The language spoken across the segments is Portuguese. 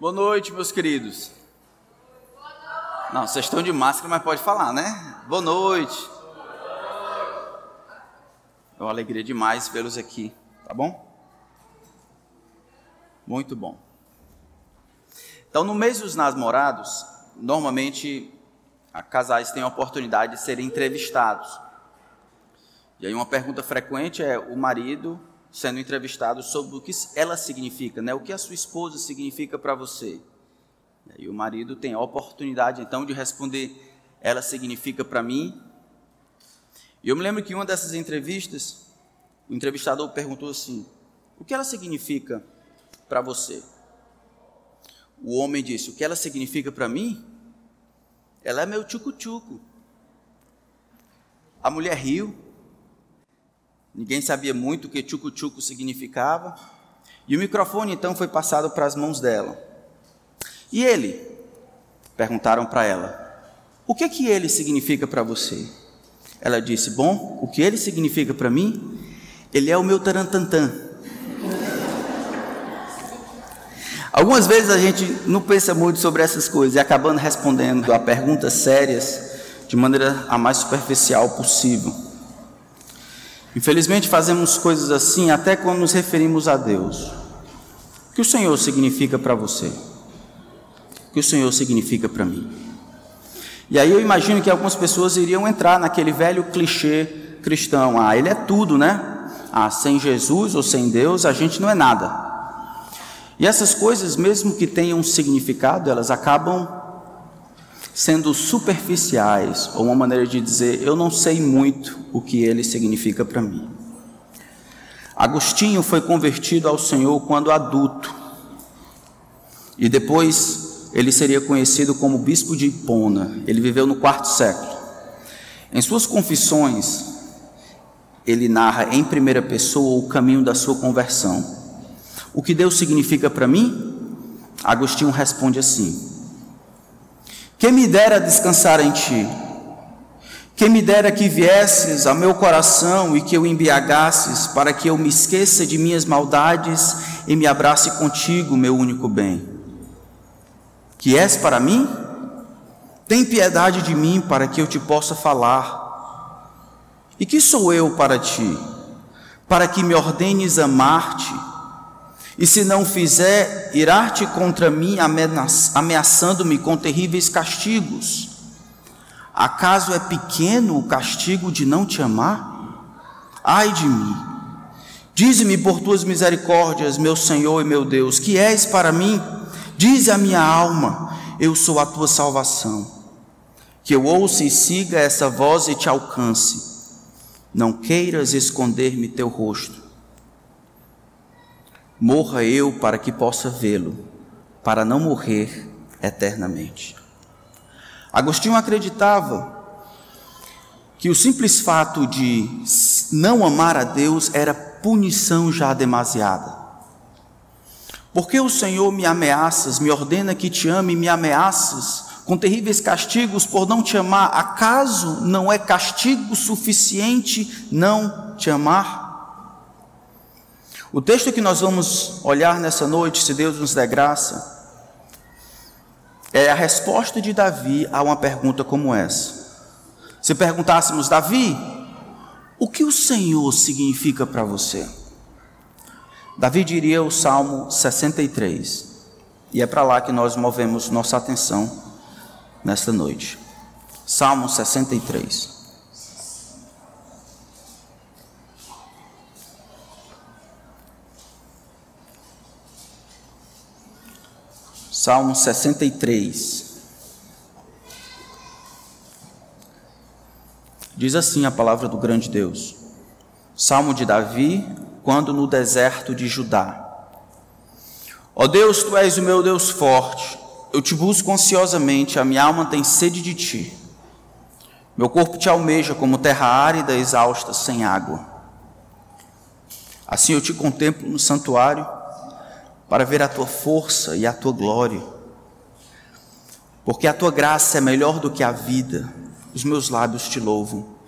Boa noite, meus queridos. Não, vocês estão de máscara, mas pode falar, né? Boa noite. É uma alegria demais vê-los aqui, tá bom? Muito bom. Então, no mês dos namorados, normalmente casais têm a oportunidade de serem entrevistados. E aí uma pergunta frequente é o marido sendo entrevistado sobre o que ela significa, né? O que a sua esposa significa para você. E o marido tem a oportunidade então de responder: ela significa para mim. E eu me lembro que em uma dessas entrevistas, o entrevistador perguntou assim: o que ela significa para você? O homem disse: o que ela significa para mim? Ela é meu tchucu-tchucu. A mulher riu. Ninguém sabia muito o que tchucu-tchucu significava. E o microfone então foi passado para as mãos dela. E ele? Perguntaram para ela: O que que ele significa para você? Ela disse: Bom, o que ele significa para mim? Ele é o meu tarantantã. Algumas vezes a gente não pensa muito sobre essas coisas e acabando respondendo a perguntas sérias de maneira a mais superficial possível. Infelizmente fazemos coisas assim até quando nos referimos a Deus. O que o Senhor significa para você? o que o Senhor significa para mim. E aí eu imagino que algumas pessoas iriam entrar naquele velho clichê cristão: ah, ele é tudo, né? Ah, sem Jesus ou sem Deus a gente não é nada. E essas coisas, mesmo que tenham significado, elas acabam sendo superficiais, ou uma maneira de dizer, eu não sei muito o que ele significa para mim. Agostinho foi convertido ao Senhor quando adulto, e depois ele seria conhecido como bispo de Hipona. Ele viveu no quarto século. Em suas confissões, ele narra em primeira pessoa o caminho da sua conversão. O que Deus significa para mim? Agostinho responde assim: Que me dera descansar em ti, que me dera que viesses ao meu coração e que eu embriagasses, para que eu me esqueça de minhas maldades e me abrace contigo, meu único bem que és para mim? Tem piedade de mim para que eu te possa falar. E que sou eu para ti? Para que me ordenes amar-te? E se não fizer, irar-te contra mim, ameaçando-me com terríveis castigos. Acaso é pequeno o castigo de não te amar? Ai de mim! Dize-me por tuas misericórdias, meu Senhor e meu Deus, que és para mim Diz a minha alma: Eu sou a tua salvação. Que eu ouça e siga essa voz e te alcance. Não queiras esconder-me teu rosto. Morra eu para que possa vê-lo, para não morrer eternamente. Agostinho acreditava que o simples fato de não amar a Deus era punição já demasiada. Porque o Senhor me ameaças, me ordena que te ame, me ameaças com terríveis castigos por não te amar? Acaso não é castigo suficiente não te amar? O texto que nós vamos olhar nessa noite, se Deus nos der graça, é a resposta de Davi a uma pergunta como essa. Se perguntássemos, Davi, o que o Senhor significa para você? Davi diria o Salmo 63. E é para lá que nós movemos nossa atenção nesta noite. Salmo 63. Salmo 63. Diz assim a palavra do grande Deus. Salmo de Davi, quando no deserto de Judá. Ó Deus, tu és o meu Deus forte, eu te busco ansiosamente, a minha alma tem sede de ti. Meu corpo te almeja como terra árida, exausta, sem água. Assim eu te contemplo no santuário, para ver a tua força e a tua glória. Porque a tua graça é melhor do que a vida, os meus lábios te louvam.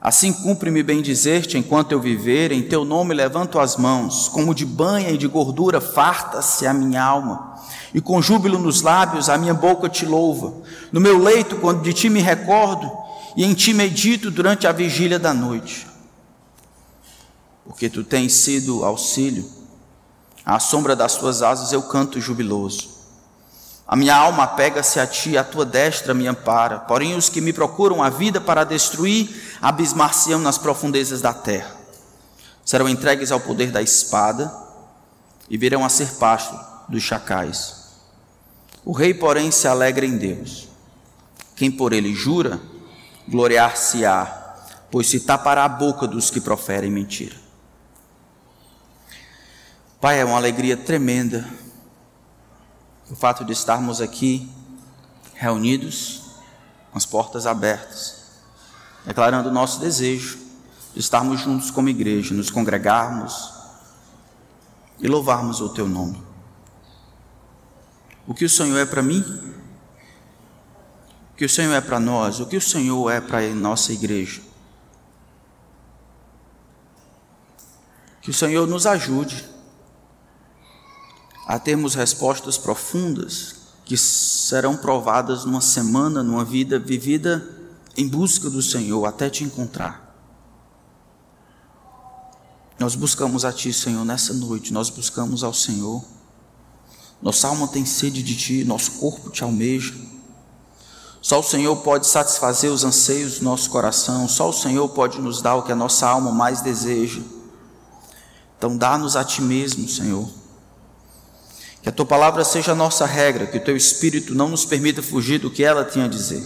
Assim cumpre-me bem dizer-te enquanto eu viver, em teu nome levanto as mãos, como de banha e de gordura farta-se a minha alma, e com júbilo nos lábios a minha boca te louva. No meu leito, quando de ti me recordo, e em ti medito durante a vigília da noite. Porque tu tens sido auxílio, à sombra das tuas asas eu canto jubiloso. A minha alma pega-se a ti, a tua destra me ampara. Porém, os que me procuram a vida para destruir, abismar-se-ão nas profundezas da terra. Serão entregues ao poder da espada e virão a ser pasto dos chacais. O rei, porém, se alegra em Deus. Quem por ele jura, gloriar-se-á, pois se tapará a boca dos que proferem mentira. Pai, é uma alegria tremenda o fato de estarmos aqui reunidos, com as portas abertas, declarando o nosso desejo de estarmos juntos como igreja, nos congregarmos e louvarmos o Teu nome. O que o Senhor é para mim? O que o Senhor é para nós? O que o Senhor é para a nossa igreja? Que o Senhor nos ajude a termos respostas profundas que serão provadas numa semana, numa vida vivida em busca do Senhor até te encontrar. Nós buscamos a Ti, Senhor, nessa noite, nós buscamos ao Senhor. Nossa alma tem sede de Ti, nosso corpo te almeja. Só o Senhor pode satisfazer os anseios do nosso coração, só o Senhor pode nos dar o que a nossa alma mais deseja. Então, dá-nos a Ti mesmo, Senhor que a tua palavra seja a nossa regra, que o teu espírito não nos permita fugir do que ela tinha a dizer.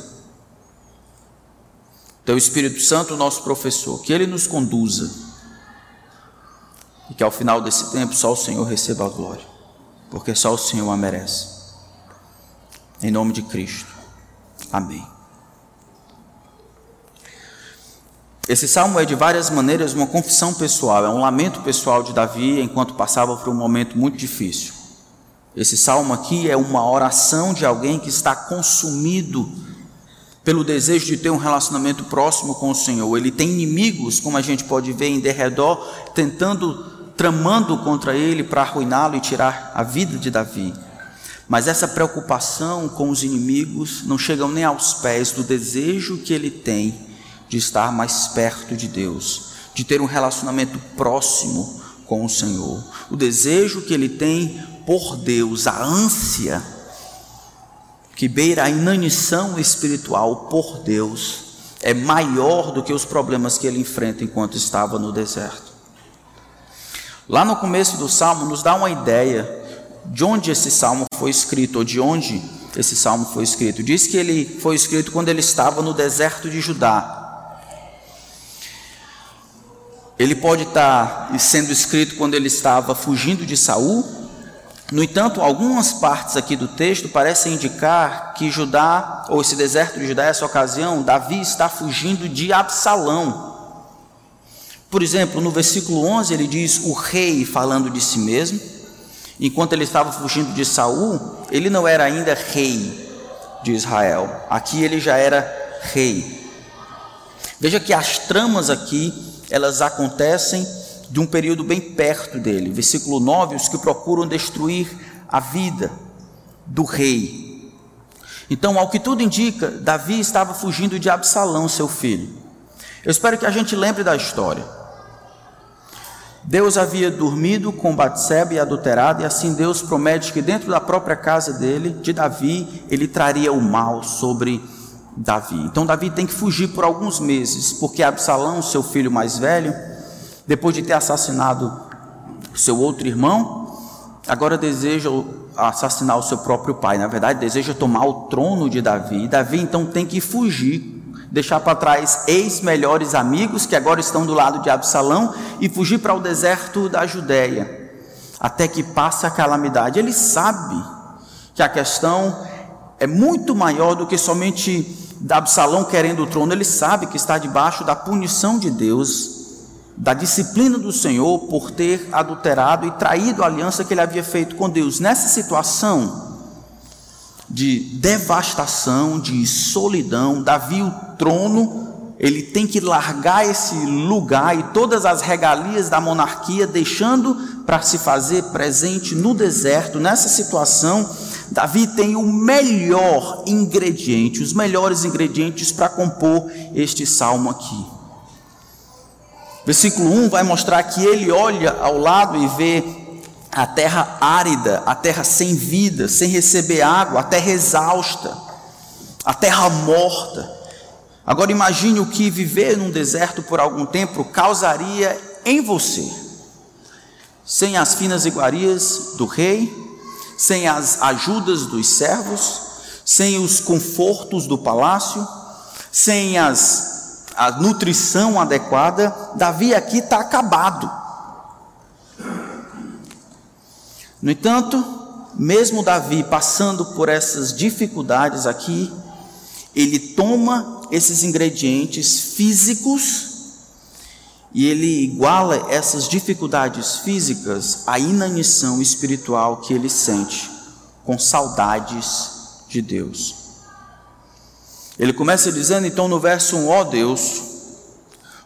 Teu Espírito Santo, nosso professor, que ele nos conduza e que ao final desse tempo só o Senhor receba a glória, porque só o Senhor a merece. Em nome de Cristo. Amém. Esse salmo é de várias maneiras uma confissão pessoal, é um lamento pessoal de Davi enquanto passava por um momento muito difícil. Esse salmo aqui é uma oração de alguém que está consumido pelo desejo de ter um relacionamento próximo com o Senhor. Ele tem inimigos, como a gente pode ver em derredor, tentando, tramando contra ele para arruiná-lo e tirar a vida de Davi. Mas essa preocupação com os inimigos não chegam nem aos pés do desejo que ele tem de estar mais perto de Deus, de ter um relacionamento próximo com o Senhor. O desejo que ele tem por Deus, a ânsia que beira a inanição espiritual por Deus, é maior do que os problemas que ele enfrenta enquanto estava no deserto. Lá no começo do salmo, nos dá uma ideia de onde esse salmo foi escrito, ou de onde esse salmo foi escrito. Diz que ele foi escrito quando ele estava no deserto de Judá. Ele pode estar sendo escrito quando ele estava fugindo de Saul, no entanto, algumas partes aqui do texto parecem indicar que Judá, ou esse deserto de Judá, essa ocasião, Davi está fugindo de Absalão. Por exemplo, no versículo 11 ele diz o rei falando de si mesmo, enquanto ele estava fugindo de Saul, ele não era ainda rei de Israel. Aqui ele já era rei. Veja que as tramas aqui, elas acontecem de um período bem perto dele. Versículo 9: os que procuram destruir a vida do rei. Então, ao que tudo indica, Davi estava fugindo de Absalão, seu filho. Eu espero que a gente lembre da história. Deus havia dormido com Batseba e adulterado, e assim Deus promete que dentro da própria casa dele, de Davi, ele traria o mal sobre Davi. Então Davi tem que fugir por alguns meses, porque Absalão, seu filho mais velho, depois de ter assassinado seu outro irmão, agora deseja assassinar o seu próprio pai. Na verdade, deseja tomar o trono de Davi. Davi então tem que fugir, deixar para trás ex-melhores amigos que agora estão do lado de Absalão e fugir para o deserto da Judéia, até que passe a calamidade. Ele sabe que a questão é muito maior do que somente Absalão querendo o trono. Ele sabe que está debaixo da punição de Deus da disciplina do Senhor por ter adulterado e traído a aliança que ele havia feito com Deus. Nessa situação de devastação, de solidão, Davi, o trono ele tem que largar esse lugar e todas as regalias da monarquia, deixando para se fazer presente no deserto, nessa situação. Davi tem o melhor ingrediente, os melhores ingredientes para compor este salmo aqui. Versículo 1 vai mostrar que ele olha ao lado e vê a terra árida, a terra sem vida, sem receber água, a terra exausta, a terra morta. Agora imagine o que viver num deserto por algum tempo causaria em você. Sem as finas iguarias do rei, sem as ajudas dos servos, sem os confortos do palácio, sem as, a nutrição adequada, Davi aqui está acabado. No entanto, mesmo Davi passando por essas dificuldades aqui, ele toma esses ingredientes físicos e ele iguala essas dificuldades físicas à inanição espiritual que ele sente com saudades de Deus. Ele começa dizendo então no verso 1: Ó oh Deus,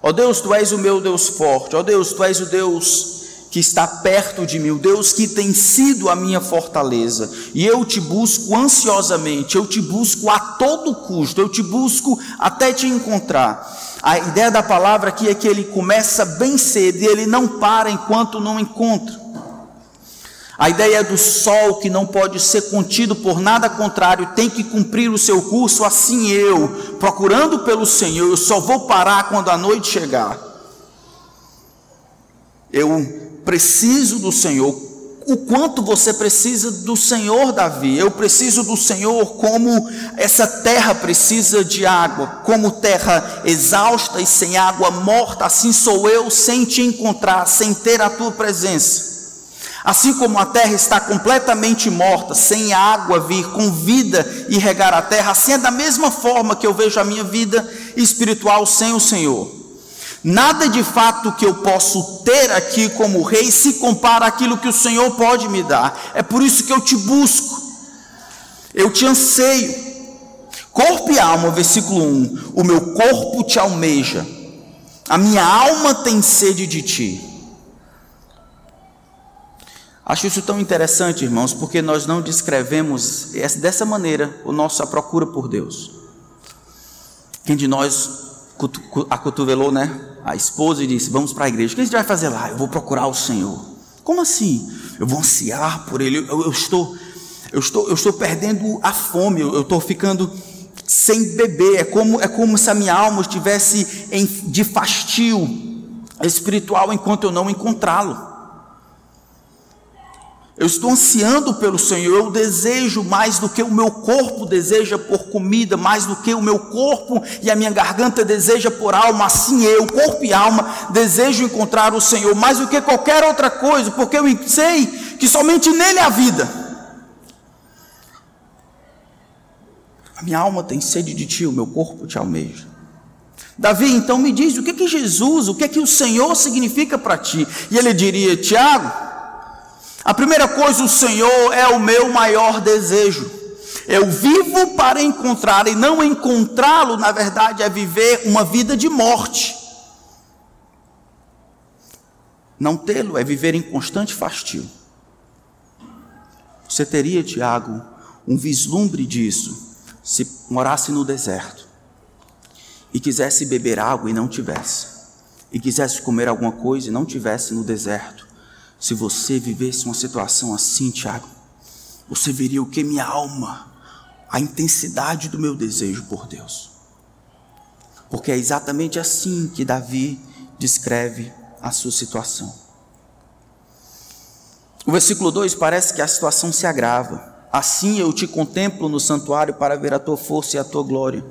ó oh Deus, tu és o meu Deus forte, ó oh Deus, tu és o Deus que está perto de mim, o Deus que tem sido a minha fortaleza, e eu te busco ansiosamente, eu te busco a todo custo, eu te busco até te encontrar. A ideia da palavra aqui é que ele começa bem cedo e ele não para enquanto não encontra. A ideia do sol que não pode ser contido por nada contrário, tem que cumprir o seu curso, assim eu, procurando pelo Senhor, eu só vou parar quando a noite chegar. Eu preciso do Senhor. O quanto você precisa do Senhor, Davi? Eu preciso do Senhor como essa terra precisa de água, como terra exausta e sem água morta, assim sou eu sem te encontrar, sem ter a tua presença. Assim como a terra está completamente morta, sem água vir com vida e regar a terra, assim é da mesma forma que eu vejo a minha vida espiritual sem o Senhor. Nada de fato que eu posso ter aqui como rei se compara àquilo que o Senhor pode me dar. É por isso que eu te busco, eu te anseio. Corpo e alma, versículo 1: O meu corpo te almeja, a minha alma tem sede de ti. Acho isso tão interessante, irmãos, porque nós não descrevemos dessa maneira a nossa procura por Deus. Quem de nós acotovelou, né? a esposa e disse: Vamos para a igreja. O que a gente vai fazer lá? Eu vou procurar o Senhor. Como assim? Eu vou ansiar por Ele. Eu, eu estou, eu estou, eu estou perdendo a fome. Eu, eu estou ficando sem beber. É como, é como se a minha alma estivesse em, de fastio espiritual enquanto eu não encontrá-lo. Eu estou ansiando pelo Senhor, eu desejo mais do que o meu corpo deseja por comida, mais do que o meu corpo e a minha garganta deseja por alma, assim eu, corpo e alma, desejo encontrar o Senhor mais do que qualquer outra coisa, porque eu sei que somente nele há vida. A minha alma tem sede de ti, o meu corpo te almeja. Davi, então me diz o que que Jesus, o que que o Senhor significa para ti? E ele diria: Tiago, a primeira coisa, o Senhor é o meu maior desejo. Eu vivo para encontrar, e não encontrá-lo, na verdade, é viver uma vida de morte. Não tê-lo é viver em constante fastio. Você teria, Tiago, um vislumbre disso se morasse no deserto e quisesse beber água e não tivesse, e quisesse comer alguma coisa e não tivesse no deserto, se você vivesse uma situação assim, Tiago, você veria o que minha alma, a intensidade do meu desejo por Deus. Porque é exatamente assim que Davi descreve a sua situação. O versículo 2 parece que a situação se agrava. Assim eu te contemplo no santuário para ver a tua força e a tua glória.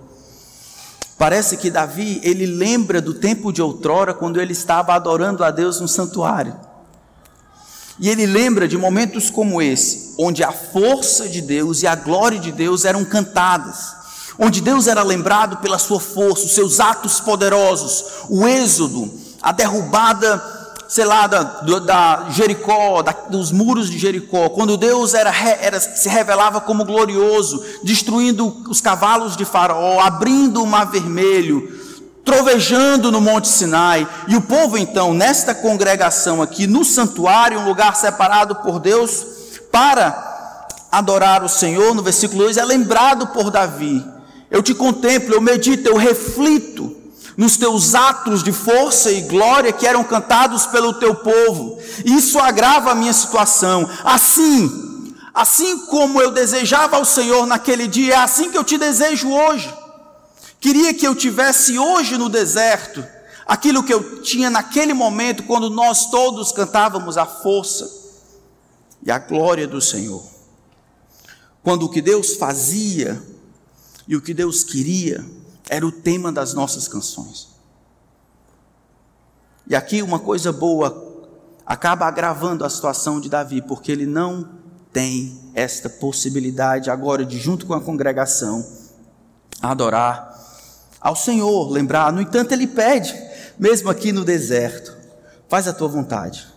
Parece que Davi, ele lembra do tempo de outrora, quando ele estava adorando a Deus no santuário. E ele lembra de momentos como esse, onde a força de Deus e a glória de Deus eram cantadas, onde Deus era lembrado pela sua força, os seus atos poderosos, o êxodo, a derrubada, sei lá, da, da Jericó, da, dos muros de Jericó, quando Deus era, era, se revelava como glorioso, destruindo os cavalos de Faraó, abrindo o mar vermelho, trovejando no Monte Sinai, e o povo então, nesta congregação aqui, no santuário, um lugar separado por Deus para adorar o Senhor, no versículo 2, é lembrado por Davi. Eu te contemplo, eu medito, eu reflito nos teus atos de força e glória que eram cantados pelo teu povo. Isso agrava a minha situação. Assim, assim como eu desejava ao Senhor naquele dia, é assim que eu te desejo hoje. Queria que eu tivesse hoje no deserto aquilo que eu tinha naquele momento quando nós todos cantávamos a força e a glória do Senhor. Quando o que Deus fazia e o que Deus queria era o tema das nossas canções. E aqui uma coisa boa acaba agravando a situação de Davi, porque ele não tem esta possibilidade agora de, junto com a congregação, adorar ao Senhor, lembrar. No entanto, ele pede, mesmo aqui no deserto, faz a tua vontade.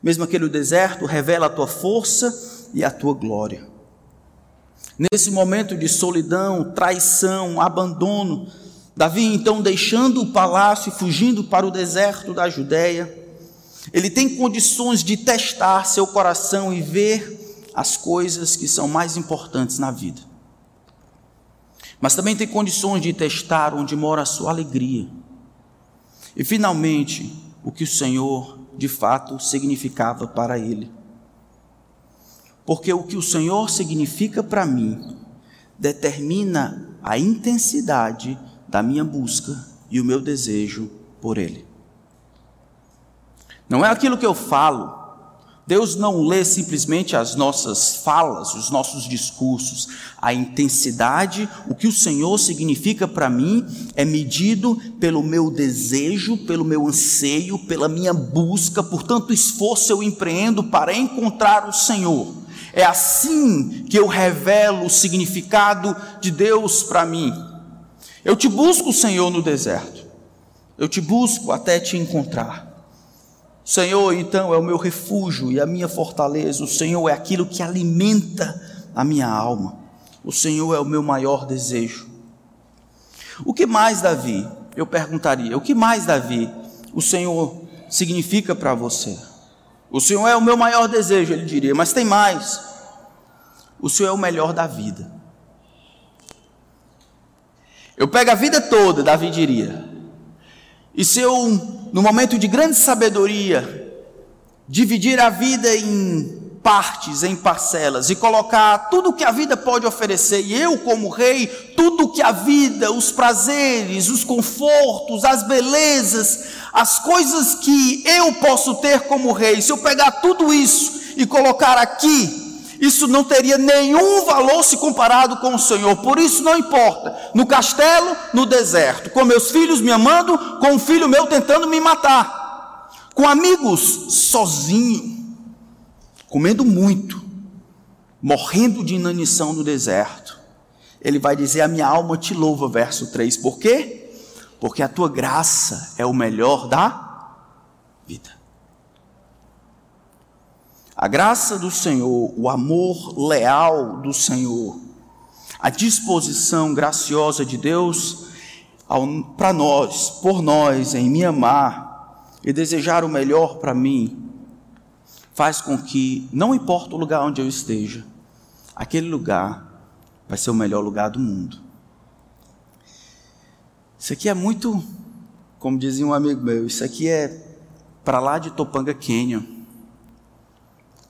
Mesmo aqui no deserto, revela a tua força e a tua glória. Nesse momento de solidão, traição, abandono, Davi então deixando o palácio e fugindo para o deserto da Judéia, ele tem condições de testar seu coração e ver as coisas que são mais importantes na vida. Mas também tem condições de testar onde mora a sua alegria. E finalmente, o que o Senhor de fato significava para ele porque o que o Senhor significa para mim determina a intensidade da minha busca e o meu desejo por Ele. Não é aquilo que eu falo. Deus não lê simplesmente as nossas falas, os nossos discursos. A intensidade, o que o Senhor significa para mim, é medido pelo meu desejo, pelo meu anseio, pela minha busca, por tanto esforço eu empreendo para encontrar o Senhor. É assim que eu revelo o significado de Deus para mim. Eu te busco, Senhor, no deserto. Eu te busco até te encontrar. Senhor, então, é o meu refúgio e a minha fortaleza. O Senhor é aquilo que alimenta a minha alma. O Senhor é o meu maior desejo. O que mais, Davi? Eu perguntaria: o que mais, Davi, o Senhor significa para você? O Senhor é o meu maior desejo, ele diria, mas tem mais. O Senhor é o melhor da vida. Eu pego a vida toda, Davi diria, e se eu, no momento de grande sabedoria, dividir a vida em partes, em parcelas, e colocar tudo o que a vida pode oferecer, e eu, como rei, tudo o que a vida, os prazeres, os confortos, as belezas, as coisas que eu posso ter como rei, se eu pegar tudo isso e colocar aqui, isso não teria nenhum valor se comparado com o Senhor. Por isso não importa, no castelo, no deserto, com meus filhos me amando, com um filho meu tentando me matar, com amigos sozinho comendo muito, morrendo de inanição no deserto, ele vai dizer: A minha alma te louva, verso 3. Por quê? Porque a tua graça é o melhor da vida. A graça do Senhor, o amor leal do Senhor, a disposição graciosa de Deus para nós, por nós, em me amar e desejar o melhor para mim, faz com que, não importa o lugar onde eu esteja, aquele lugar vai ser o melhor lugar do mundo. Isso aqui é muito, como dizia um amigo meu, isso aqui é para lá de Topanga Canyon.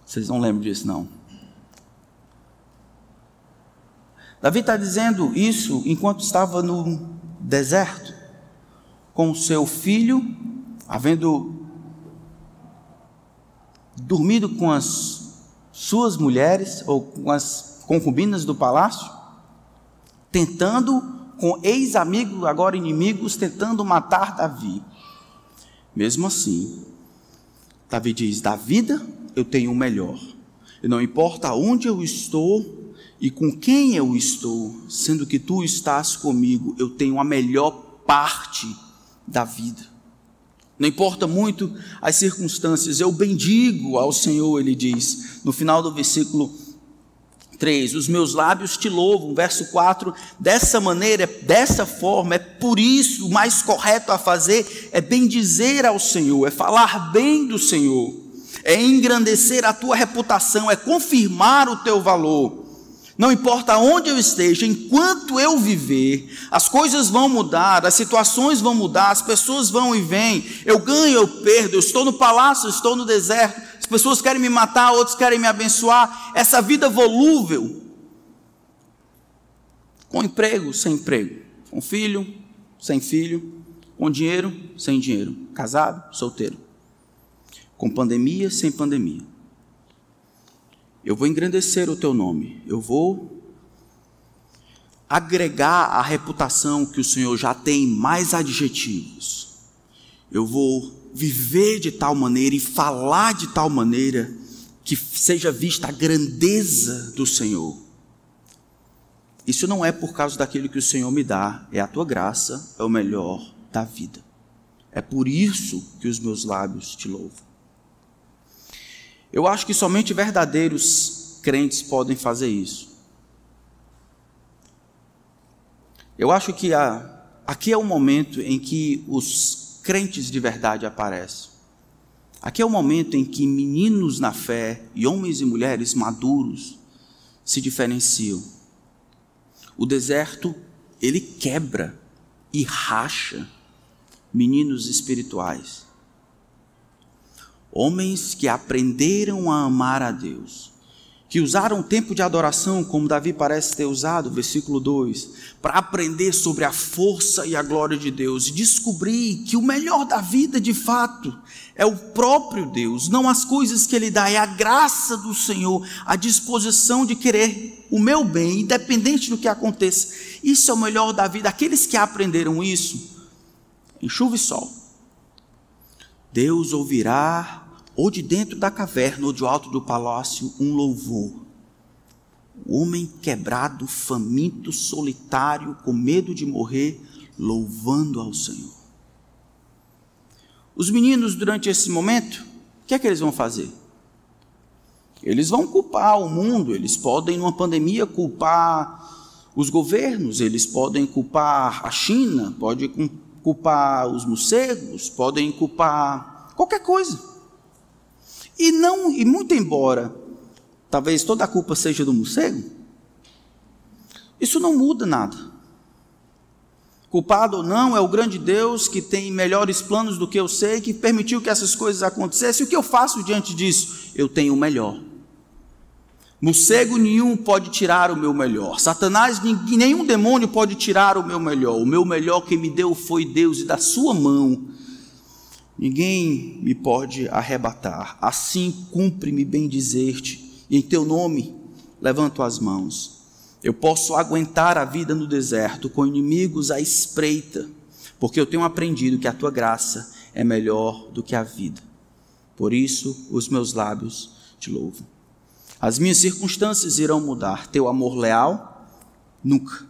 Vocês não lembram disso, não? Davi está dizendo isso enquanto estava no deserto, com seu filho, havendo dormido com as suas mulheres ou com as concubinas do palácio, tentando com ex-amigos, agora inimigos, tentando matar Davi. Mesmo assim, Davi diz: Da vida eu tenho o melhor. E não importa onde eu estou e com quem eu estou, sendo que tu estás comigo, eu tenho a melhor parte da vida. Não importa muito as circunstâncias, eu bendigo ao Senhor, ele diz, no final do versículo 3: Os meus lábios te louvam. Verso 4: Dessa maneira, dessa forma, é por isso o mais correto a fazer é bendizer ao Senhor, é falar bem do Senhor, é engrandecer a tua reputação, é confirmar o teu valor. Não importa onde eu esteja, enquanto eu viver, as coisas vão mudar, as situações vão mudar, as pessoas vão e vêm, eu ganho, eu perdo, eu estou no palácio, estou no deserto, as pessoas querem me matar, outros querem me abençoar. Essa vida volúvel, com emprego, sem emprego, com filho, sem filho, com dinheiro, sem dinheiro, casado, solteiro, com pandemia, sem pandemia. Eu vou engrandecer o teu nome, eu vou agregar a reputação que o Senhor já tem mais adjetivos. Eu vou viver de tal maneira e falar de tal maneira que seja vista a grandeza do Senhor. Isso não é por causa daquilo que o Senhor me dá, é a tua graça, é o melhor da vida. É por isso que os meus lábios te louvam. Eu acho que somente verdadeiros crentes podem fazer isso. Eu acho que a, aqui é o momento em que os crentes de verdade aparecem. Aqui é o momento em que meninos na fé e homens e mulheres maduros se diferenciam. O deserto, ele quebra e racha meninos espirituais. Homens que aprenderam a amar a Deus que usaram o tempo de adoração, como Davi parece ter usado, versículo 2, para aprender sobre a força e a glória de Deus e descobrir que o melhor da vida, de fato, é o próprio Deus, não as coisas que Ele dá, é a graça do Senhor, a disposição de querer o meu bem, independente do que aconteça. Isso é o melhor da vida. Aqueles que aprenderam isso, em chuva e sol, Deus ouvirá ou de dentro da caverna, ou de alto do palácio, um louvor. O homem quebrado, faminto, solitário, com medo de morrer, louvando ao Senhor. Os meninos, durante esse momento, o que é que eles vão fazer? Eles vão culpar o mundo, eles podem, numa pandemia, culpar os governos, eles podem culpar a China, podem culpar os morcegos, podem culpar qualquer coisa. E não, e muito embora talvez toda a culpa seja do morcego, isso não muda nada. Culpado ou não, é o grande Deus que tem melhores planos do que eu sei, que permitiu que essas coisas acontecessem. O que eu faço diante disso? Eu tenho o melhor. Morcego nenhum pode tirar o meu melhor. Satanás, nenhum demônio pode tirar o meu melhor. O meu melhor que me deu foi Deus, e da sua mão ninguém me pode arrebatar. Assim cumpre-me bem dizer-te, e em teu nome levanto as mãos. Eu posso aguentar a vida no deserto, com inimigos à espreita, porque eu tenho aprendido que a tua graça é melhor do que a vida. Por isso, os meus lábios te louvam. As minhas circunstâncias irão mudar, teu amor leal, nunca.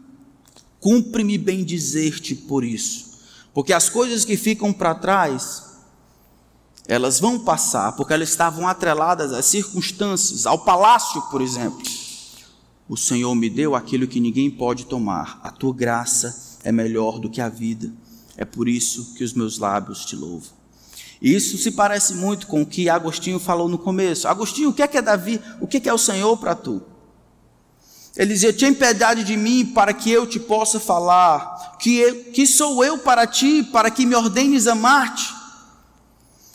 Cumpre-me bem dizer-te por isso, porque as coisas que ficam para trás elas vão passar, porque elas estavam atreladas às circunstâncias, ao palácio, por exemplo. O Senhor me deu aquilo que ninguém pode tomar. A tua graça é melhor do que a vida. É por isso que os meus lábios te louvam. Isso se parece muito com o que Agostinho falou no começo. Agostinho, o que é que é Davi? O que é, que é o Senhor para tu? Ele dizia: Tem piedade de mim para que eu te possa falar. Que, eu, que sou eu para ti, para que me ordenes amar-te?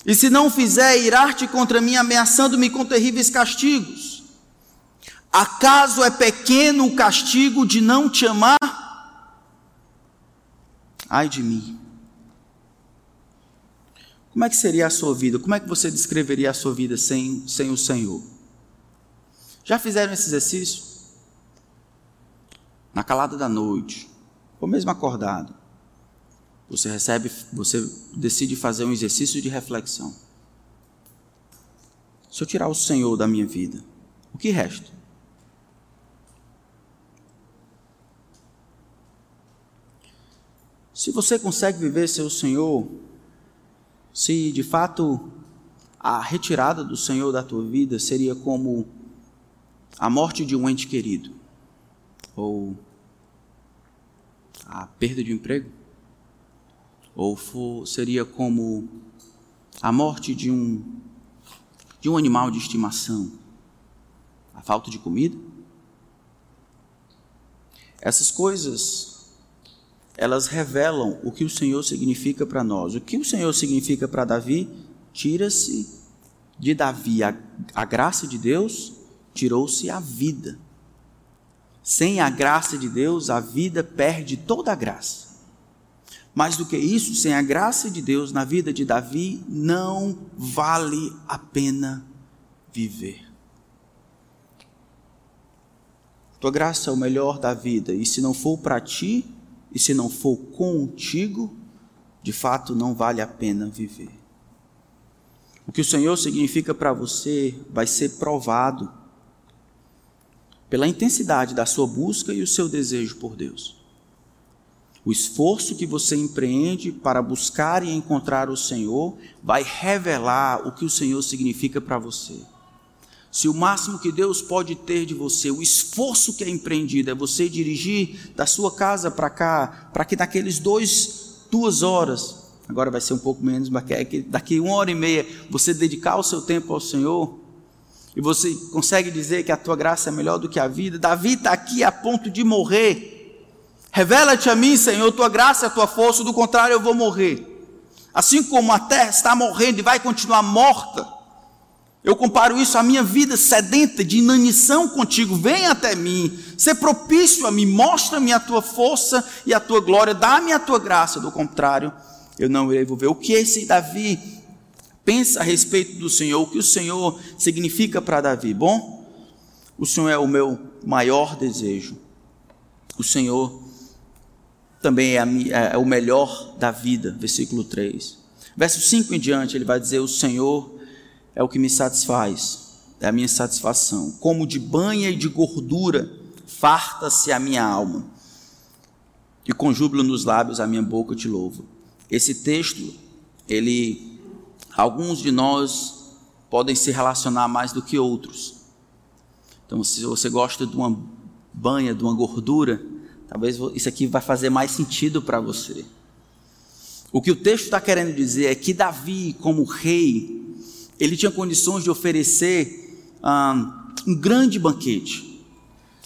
E se não fizer, irar-te contra mim, ameaçando-me com terríveis castigos. Acaso é pequeno o castigo de não te amar? Ai de mim. Como é que seria a sua vida? Como é que você descreveria a sua vida sem, sem o Senhor? Já fizeram esse exercício? Na calada da noite, ou mesmo acordado. Você recebe, você decide fazer um exercício de reflexão. Se eu tirar o Senhor da minha vida, o que resta? Se você consegue viver seu Senhor, se de fato a retirada do Senhor da tua vida seria como a morte de um ente querido, ou a perda de um emprego, ou for, seria como a morte de um, de um animal de estimação, a falta de comida. Essas coisas, elas revelam o que o Senhor significa para nós. O que o Senhor significa para Davi, tira-se de Davi a, a graça de Deus, tirou-se a vida. Sem a graça de Deus, a vida perde toda a graça. Mais do que isso, sem a graça de Deus na vida de Davi, não vale a pena viver. Tua graça é o melhor da vida, e se não for para ti, e se não for contigo, de fato não vale a pena viver. O que o Senhor significa para você vai ser provado pela intensidade da sua busca e o seu desejo por Deus. O esforço que você empreende para buscar e encontrar o Senhor vai revelar o que o Senhor significa para você. Se o máximo que Deus pode ter de você, o esforço que é empreendido é você dirigir da sua casa para cá, para que naqueles dois, duas horas, agora vai ser um pouco menos, mas é daqui uma hora e meia você dedicar o seu tempo ao Senhor, e você consegue dizer que a tua graça é melhor do que a vida, Davi está aqui a ponto de morrer Revela-te a mim, Senhor, tua graça e a tua força, do contrário eu vou morrer. Assim como a terra está morrendo e vai continuar morta, eu comparo isso à minha vida sedenta de inanição contigo. Vem até mim, ser propício a mim, mostra-me a tua força e a tua glória, dá-me a tua graça, do contrário, eu não irei viver. O que esse Davi pensa a respeito do Senhor, o que o Senhor significa para Davi? Bom, o Senhor é o meu maior desejo. O Senhor também é, a, é, o melhor da vida, versículo 3. Verso 5 em diante, ele vai dizer: O Senhor é o que me satisfaz, é a minha satisfação. Como de banha e de gordura, farta-se a minha alma, e com júbilo nos lábios a minha boca te louva. Esse texto, ele, alguns de nós podem se relacionar mais do que outros. Então, se você gosta de uma banha, de uma gordura, Talvez isso aqui vai fazer mais sentido para você. O que o texto está querendo dizer é que Davi, como rei, ele tinha condições de oferecer ah, um grande banquete.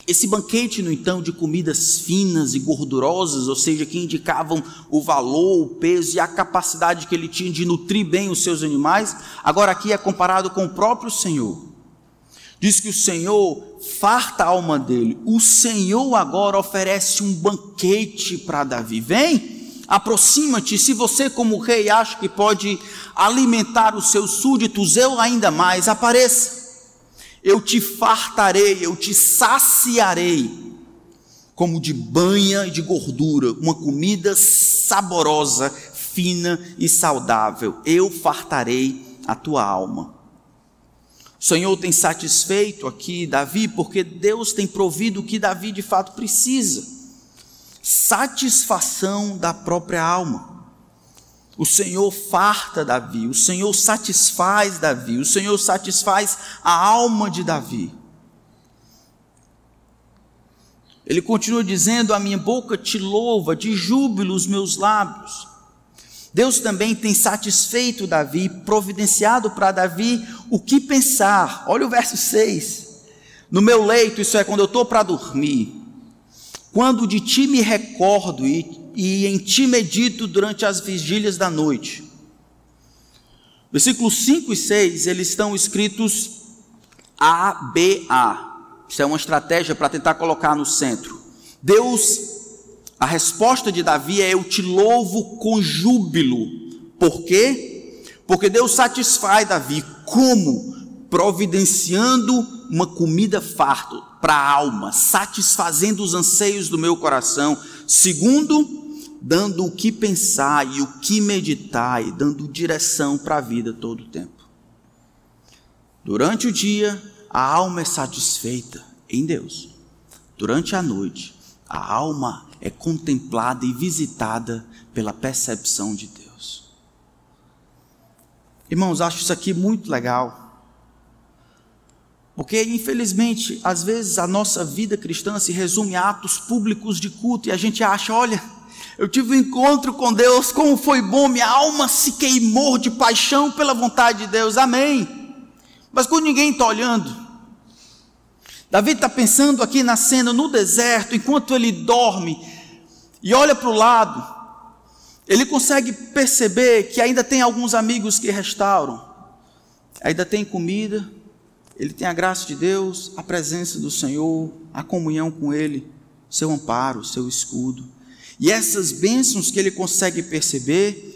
Esse banquete, no entanto, de comidas finas e gordurosas, ou seja, que indicavam o valor, o peso e a capacidade que ele tinha de nutrir bem os seus animais, agora aqui é comparado com o próprio Senhor. Diz que o Senhor farta a alma dele. O Senhor agora oferece um banquete para Davi. Vem, aproxima-te. Se você, como rei, acha que pode alimentar os seus súditos, eu ainda mais, apareça. Eu te fartarei, eu te saciarei, como de banha e de gordura, uma comida saborosa, fina e saudável. Eu fartarei a tua alma. O Senhor tem satisfeito aqui Davi, porque Deus tem provido o que Davi de fato precisa: satisfação da própria alma. O Senhor farta Davi, o Senhor satisfaz Davi, o Senhor satisfaz a alma de Davi. Ele continua dizendo: A minha boca te louva, de júbilo os meus lábios. Deus também tem satisfeito Davi, providenciado para Davi o que pensar. Olha o verso 6. No meu leito, isso é quando eu estou para dormir, quando de ti me recordo e, e em ti medito durante as vigílias da noite. Versículos 5 e 6, eles estão escritos A, B, A. Isso é uma estratégia para tentar colocar no centro. Deus a resposta de Davi é: Eu te louvo com júbilo. Por quê? Porque Deus satisfaz Davi. Como? Providenciando uma comida farta para a alma, satisfazendo os anseios do meu coração. Segundo, dando o que pensar e o que meditar e dando direção para a vida todo o tempo. Durante o dia, a alma é satisfeita em Deus. Durante a noite, a alma é contemplada e visitada pela percepção de Deus. Irmãos, acho isso aqui muito legal. Porque, infelizmente, às vezes a nossa vida cristã se resume a atos públicos de culto e a gente acha, olha, eu tive um encontro com Deus, como foi bom, minha alma se queimou de paixão pela vontade de Deus, amém. Mas quando ninguém está olhando, Davi está pensando aqui na cena no deserto, enquanto ele dorme e olha para o lado, ele consegue perceber que ainda tem alguns amigos que restauram, ainda tem comida, ele tem a graça de Deus, a presença do Senhor, a comunhão com Ele, seu amparo, seu escudo. E essas bênçãos que ele consegue perceber,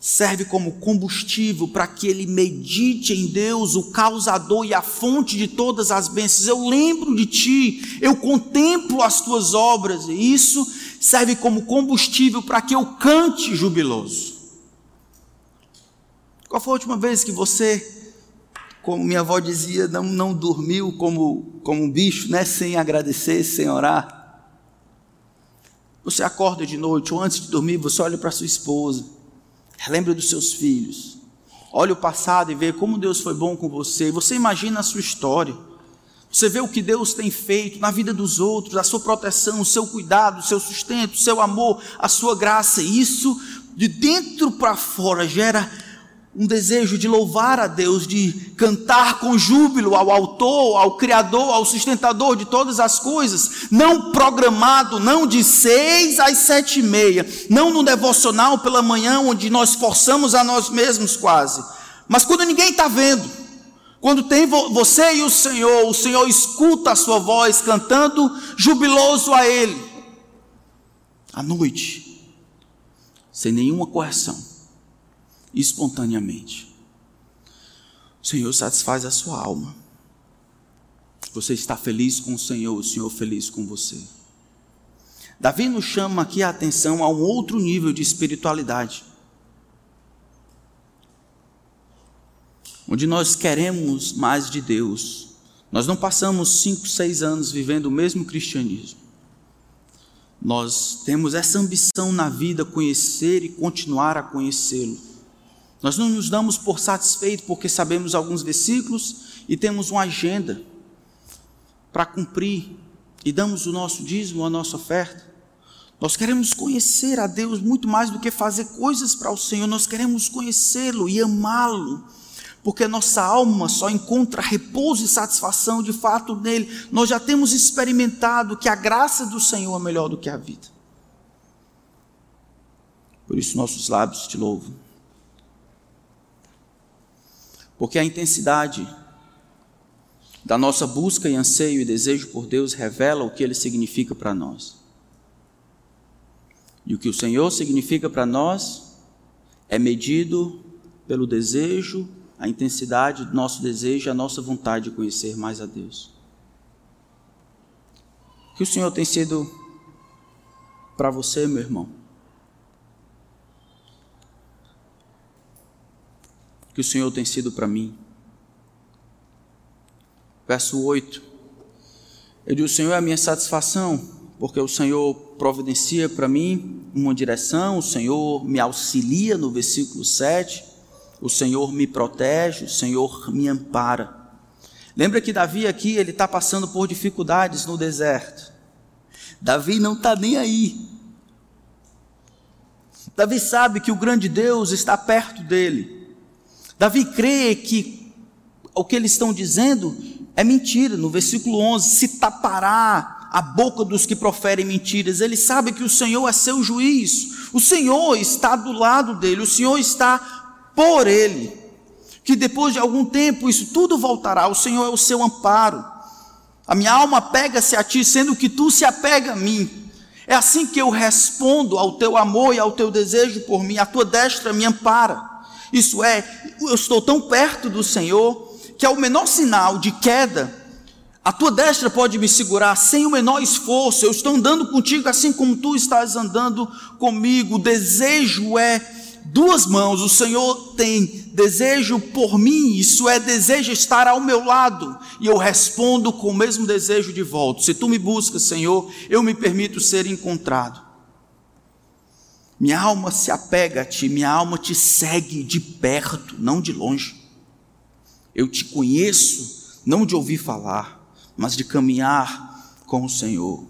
serve como combustível para que ele medite em Deus, o causador e a fonte de todas as bênçãos. Eu lembro de ti, eu contemplo as tuas obras, e isso serve como combustível para que eu cante jubiloso. Qual foi a última vez que você, como minha avó dizia, não, não dormiu como, como um bicho, né? sem agradecer, sem orar? Você acorda de noite ou antes de dormir, você olha para sua esposa Lembre dos seus filhos. Olhe o passado e vê como Deus foi bom com você. Você imagina a sua história. Você vê o que Deus tem feito na vida dos outros, a sua proteção, o seu cuidado, o seu sustento, o seu amor, a sua graça. Isso de dentro para fora gera um desejo de louvar a Deus, de cantar com júbilo ao Autor, ao Criador, ao sustentador de todas as coisas, não programado, não de seis às sete e meia, não no devocional pela manhã, onde nós forçamos a nós mesmos quase, mas quando ninguém está vendo, quando tem você e o Senhor, o Senhor escuta a sua voz cantando jubiloso a Ele, à noite, sem nenhuma correção espontaneamente. O Senhor satisfaz a sua alma. Você está feliz com o Senhor, o Senhor feliz com você. Davi nos chama aqui a atenção a um outro nível de espiritualidade. Onde nós queremos mais de Deus. Nós não passamos cinco, seis anos vivendo o mesmo cristianismo. Nós temos essa ambição na vida, conhecer e continuar a conhecê-lo. Nós não nos damos por satisfeitos porque sabemos alguns versículos e temos uma agenda para cumprir e damos o nosso dízimo, a nossa oferta. Nós queremos conhecer a Deus muito mais do que fazer coisas para o Senhor, nós queremos conhecê-lo e amá-lo, porque nossa alma só encontra repouso e satisfação de fato nele. Nós já temos experimentado que a graça do Senhor é melhor do que a vida. Por isso nossos lábios te louvam. Porque a intensidade da nossa busca e anseio e desejo por Deus revela o que Ele significa para nós. E o que o Senhor significa para nós é medido pelo desejo, a intensidade do nosso desejo, a nossa vontade de conhecer mais a Deus. O que o Senhor tem sido para você, meu irmão? Que o Senhor tem sido para mim. Verso 8. Eu digo: O Senhor é a minha satisfação, porque o Senhor providencia para mim uma direção, o Senhor me auxilia no versículo 7, o Senhor me protege, o Senhor me ampara. Lembra que Davi aqui ele está passando por dificuldades no deserto. Davi não está nem aí. Davi sabe que o grande Deus está perto dele. Davi crê que o que eles estão dizendo é mentira. No versículo 11, se tapará a boca dos que proferem mentiras. Ele sabe que o Senhor é seu juiz. O Senhor está do lado dele, o Senhor está por ele. Que depois de algum tempo isso tudo voltará. O Senhor é o seu amparo. A minha alma pega-se a ti, sendo que tu se apega a mim. É assim que eu respondo ao teu amor e ao teu desejo por mim. A tua destra me ampara. Isso é, eu estou tão perto do Senhor que ao menor sinal de queda, a tua destra pode me segurar sem o menor esforço. Eu estou andando contigo assim como tu estás andando comigo. O desejo é duas mãos. O Senhor tem desejo por mim, isso é, desejo estar ao meu lado. E eu respondo com o mesmo desejo de volta. Se tu me buscas, Senhor, eu me permito ser encontrado. Minha alma se apega a ti, minha alma te segue de perto, não de longe. Eu te conheço não de ouvir falar, mas de caminhar com o Senhor.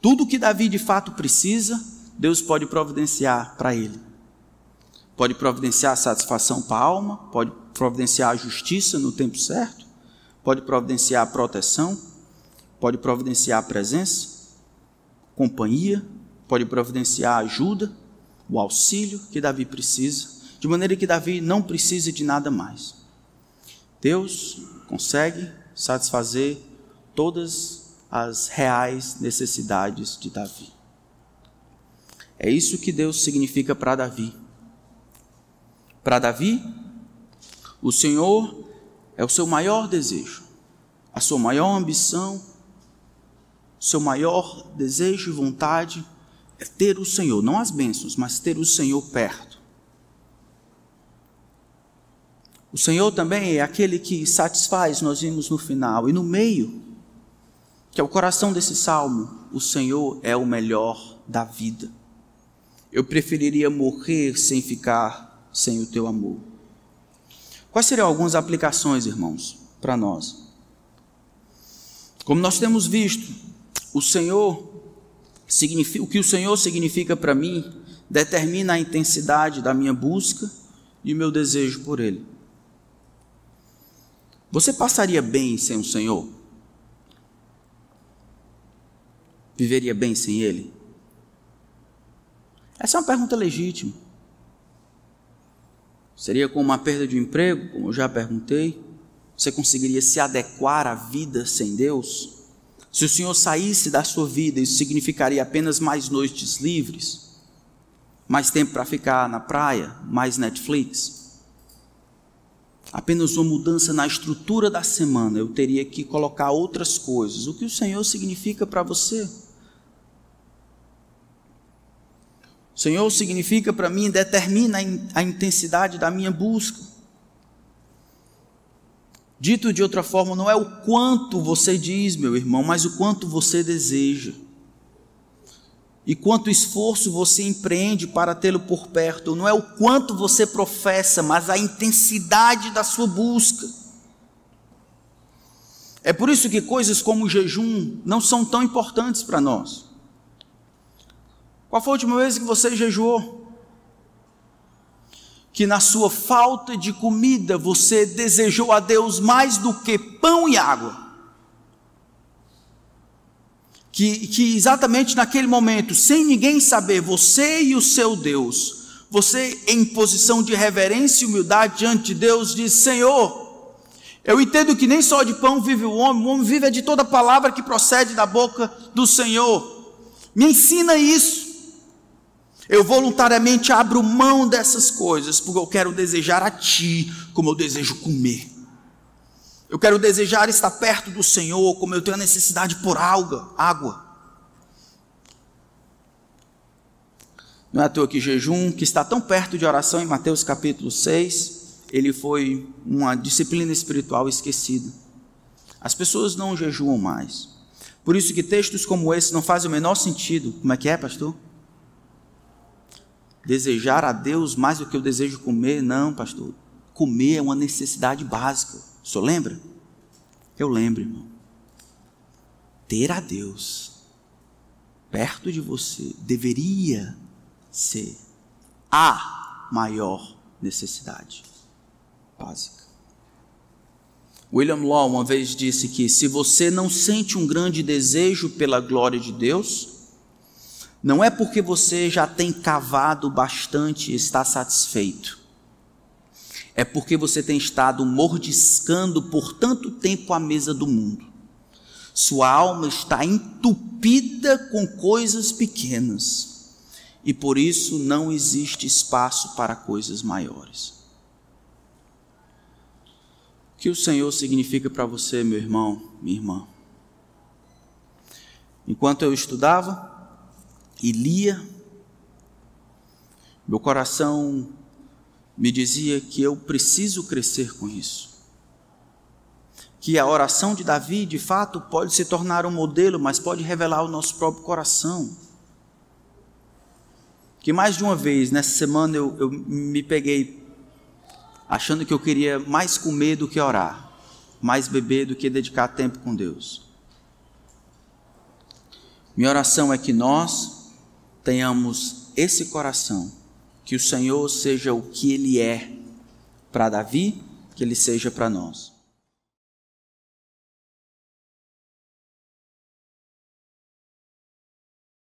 Tudo que Davi de fato precisa, Deus pode providenciar para ele. Pode providenciar satisfação para a alma, pode providenciar a justiça no tempo certo, pode providenciar a proteção, pode providenciar a presença, companhia, pode providenciar a ajuda, o auxílio que Davi precisa, de maneira que Davi não precise de nada mais. Deus consegue satisfazer todas as reais necessidades de Davi. É isso que Deus significa para Davi. Para Davi, o Senhor é o seu maior desejo, a sua maior ambição, seu maior desejo e vontade é ter o Senhor, não as bênçãos, mas ter o Senhor perto. O Senhor também é aquele que satisfaz, nós vimos no final, e no meio, que é o coração desse salmo, o Senhor é o melhor da vida. Eu preferiria morrer sem ficar sem o teu amor. Quais seriam algumas aplicações, irmãos, para nós? Como nós temos visto, o Senhor o que o Senhor significa para mim determina a intensidade da minha busca e o meu desejo por Ele. Você passaria bem sem o Senhor? Viveria bem sem Ele? Essa é uma pergunta legítima. Seria como uma perda de emprego, como eu já perguntei? Você conseguiria se adequar à vida sem Deus? Se o Senhor saísse da sua vida, isso significaria apenas mais noites livres? Mais tempo para ficar na praia? Mais Netflix? Apenas uma mudança na estrutura da semana, eu teria que colocar outras coisas. O que o Senhor significa para você? O Senhor significa para mim, determina a intensidade da minha busca. Dito de outra forma, não é o quanto você diz, meu irmão, mas o quanto você deseja. E quanto esforço você empreende para tê-lo por perto. Não é o quanto você professa, mas a intensidade da sua busca. É por isso que coisas como o jejum não são tão importantes para nós. Qual foi a última vez que você jejuou? Que na sua falta de comida você desejou a Deus mais do que pão e água. Que, que exatamente naquele momento, sem ninguém saber, você e o seu Deus, você em posição de reverência e humildade diante de Deus, diz: Senhor, eu entendo que nem só de pão vive o homem, o homem vive de toda palavra que procede da boca do Senhor. Me ensina isso. Eu voluntariamente abro mão dessas coisas, porque eu quero desejar a Ti como eu desejo comer. Eu quero desejar estar perto do Senhor, como eu tenho a necessidade por água. água. Não é à toa que jejum, que está tão perto de oração em Mateus capítulo 6, ele foi uma disciplina espiritual esquecida. As pessoas não jejuam mais. Por isso que textos como esse não fazem o menor sentido. Como é que é, pastor? Desejar a Deus mais do que eu desejo comer? Não, pastor. Comer é uma necessidade básica. O senhor lembra? Eu lembro, irmão. Ter a Deus perto de você deveria ser a maior necessidade básica. William Law uma vez disse que se você não sente um grande desejo pela glória de Deus, não é porque você já tem cavado bastante e está satisfeito. É porque você tem estado mordiscando por tanto tempo a mesa do mundo. Sua alma está entupida com coisas pequenas. E por isso não existe espaço para coisas maiores. O que o Senhor significa para você, meu irmão, minha irmã? Enquanto eu estudava, e lia, meu coração me dizia que eu preciso crescer com isso. Que a oração de Davi, de fato, pode se tornar um modelo, mas pode revelar o nosso próprio coração. Que mais de uma vez nessa semana eu, eu me peguei achando que eu queria mais comer do que orar, mais beber do que dedicar tempo com Deus. Minha oração é que nós tenhamos esse coração, que o Senhor seja o que Ele é para Davi, que Ele seja para nós.